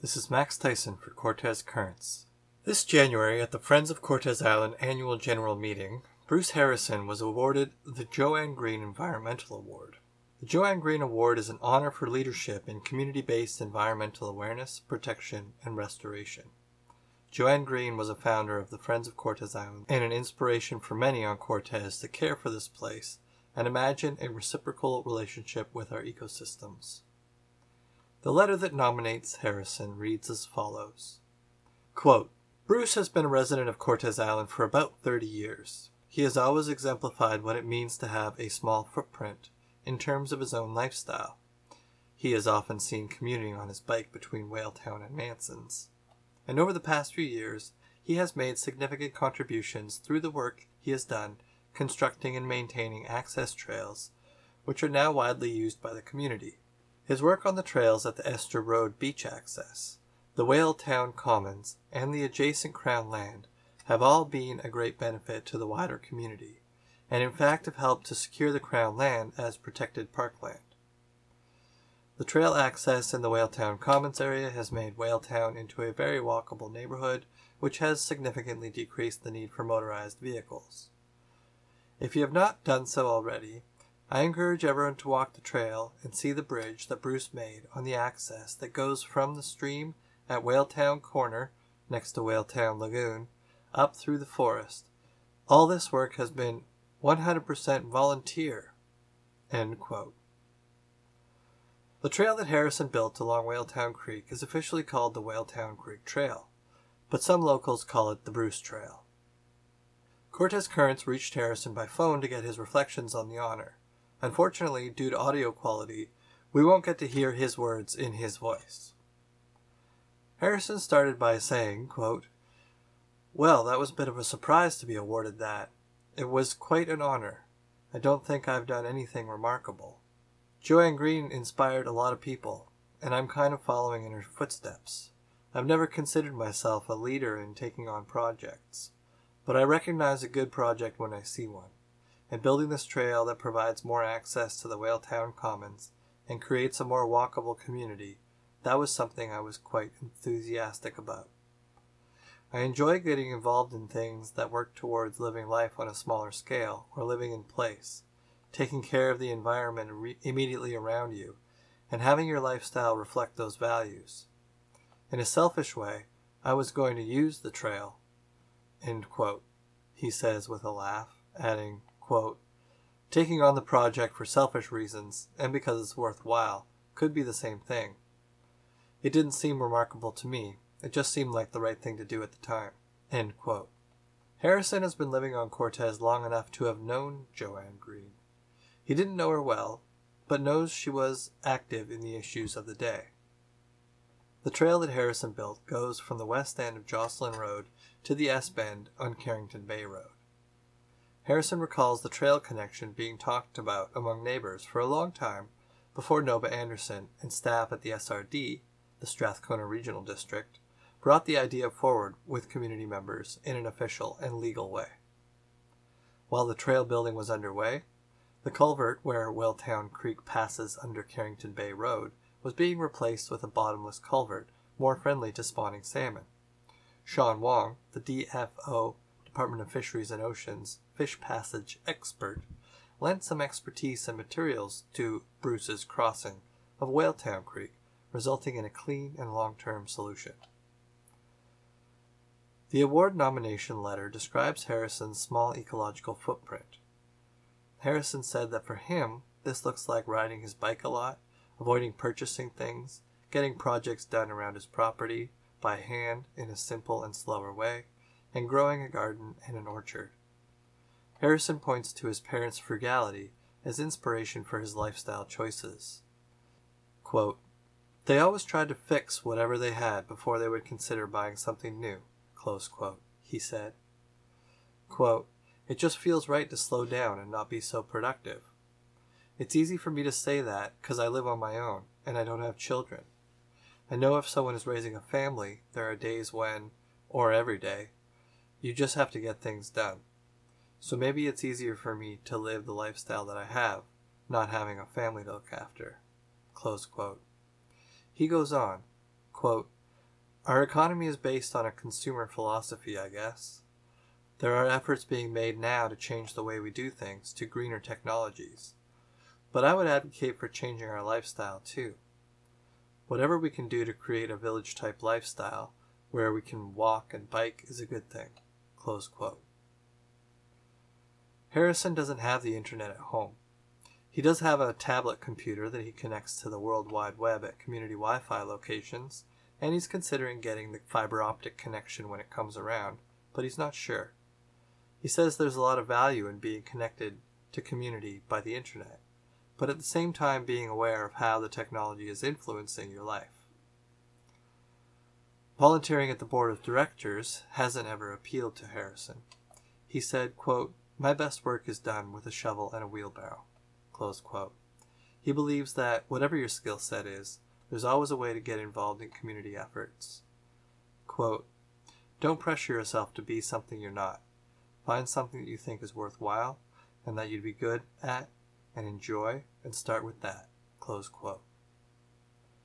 This is Max Tyson for Cortes Currents. This January, at the Friends of Cortes Island annual general meeting, Bruce Harrison was awarded the Joanne Green Environmental Award. The Joanne Green Award is an honor for leadership in community based environmental awareness, protection, and restoration. Joanne Green was a founder of the Friends of Cortes Island and an inspiration for many on Cortes to care for this place and imagine a reciprocal relationship with our ecosystems. The letter that nominates Harrison reads as follows Quote, Bruce has been a resident of Cortes Island for about 30 years. He has always exemplified what it means to have a small footprint in terms of his own lifestyle. He is often seen commuting on his bike between Whaletown and Manson's. And over the past few years, he has made significant contributions through the work he has done constructing and maintaining access trails, which are now widely used by the community. His work on the trails at the Esther Road beach access, the Whaletown Commons, and the adjacent Crown land have all been a great benefit to the wider community, and in fact have helped to secure the Crown land as protected parkland. The trail access in the Whaletown Commons area has made Whaletown into a very walkable neighborhood, which has significantly decreased the need for motorized vehicles. If you have not done so already, I encourage everyone to walk the trail and see the bridge that Bruce made on the access that goes from the stream at Whaletown Corner, next to Whaletown Lagoon, up through the forest. All this work has been 100% volunteer. The trail that Harrison built along Whaletown Creek is officially called the Whaletown Creek Trail, but some locals call it the Bruce Trail. Cortes Currents reached Harrison by phone to get his reflections on the honor. Unfortunately, due to audio quality, we won't get to hear his words in his voice. Harrison started by saying, quote, Well, that was a bit of a surprise to be awarded that. It was quite an honor. I don't think I've done anything remarkable. Joanne Green inspired a lot of people, and I'm kind of following in her footsteps. I've never considered myself a leader in taking on projects, but I recognize a good project when I see one and building this trail that provides more access to the Whaletown Commons and creates a more walkable community, that was something I was quite enthusiastic about. I enjoy getting involved in things that work towards living life on a smaller scale or living in place, taking care of the environment re- immediately around you, and having your lifestyle reflect those values. In a selfish way, I was going to use the trail. End quote, he says with a laugh, adding, quote, taking on the project for selfish reasons and because it's worthwhile could be the same thing. It didn't seem remarkable to me. It just seemed like the right thing to do at the time. End quote. Harrison has been living on Cortes long enough to have known Joanne Green. He didn't know her well, but knows she was active in the issues of the day. The trail that Harrison built goes from the west end of Jocelyn Road to the S bend on Carrington Bay Road. Harrison recalls the trail connection being talked about among neighbors for a long time before Nova Anderson and staff at the SRD, the Strathcona Regional District, brought the idea forward with community members in an official and legal way. While the trail building was underway, the culvert where Whaletown Creek passes under Carrington Bay Road was being replaced with a bottomless culvert more friendly to spawning salmon. Sean Wong, the DFO Department of Fisheries and Oceans fish passage expert, lent some expertise and materials to Bruce's crossing of Whaletown Creek, resulting in a clean and long term solution. The award nomination letter describes Harrison's small ecological footprint. Harrison said that for him, this looks like riding his bike a lot, avoiding purchasing things, getting projects done around his property by hand in a simple and slower way, and growing a garden and an orchard. Harrison points to his parents' frugality as inspiration for his lifestyle choices. Quote, they always tried to fix whatever they had before they would consider buying something new, quote, he said. Quote, it just feels right to slow down and not be so productive. It's easy for me to say that because I live on my own and I don't have children. I know if someone is raising a family, there are days when, or every day, you just have to get things done. So maybe it's easier for me to live the lifestyle that I have, not having a family to look after. He goes on, quote, Our economy is based on a consumer philosophy, I guess. There are efforts being made now to change the way we do things to greener technologies. But I would advocate for changing our lifestyle too. Whatever we can do to create a village type lifestyle where we can walk and bike is a good thing. Harrison doesn't have the internet at home. He does have a tablet computer that he connects to the World Wide Web at community Wi Fi locations, and he's considering getting the fiber optic connection when it comes around, but he's not sure. He says there's a lot of value in being connected to community by the internet, but at the same time being aware of how the technology is influencing your life. Volunteering at the board of directors hasn't ever appealed to Harrison. He said, quote, My best work is done with a shovel and a wheelbarrow. He believes that whatever your skill set is, there's always a way to get involved in community efforts. Quote, Don't pressure yourself to be something you're not. Find something that you think is worthwhile and that you'd be good at and enjoy, and start with that.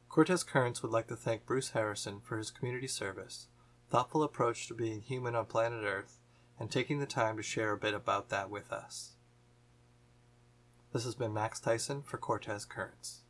Cortes Currents would like to thank Bruce Harrison for his community service, thoughtful approach to being human on planet Earth, and taking the time to share a bit about that with us. This has been Max Tyson for Cortes Currents.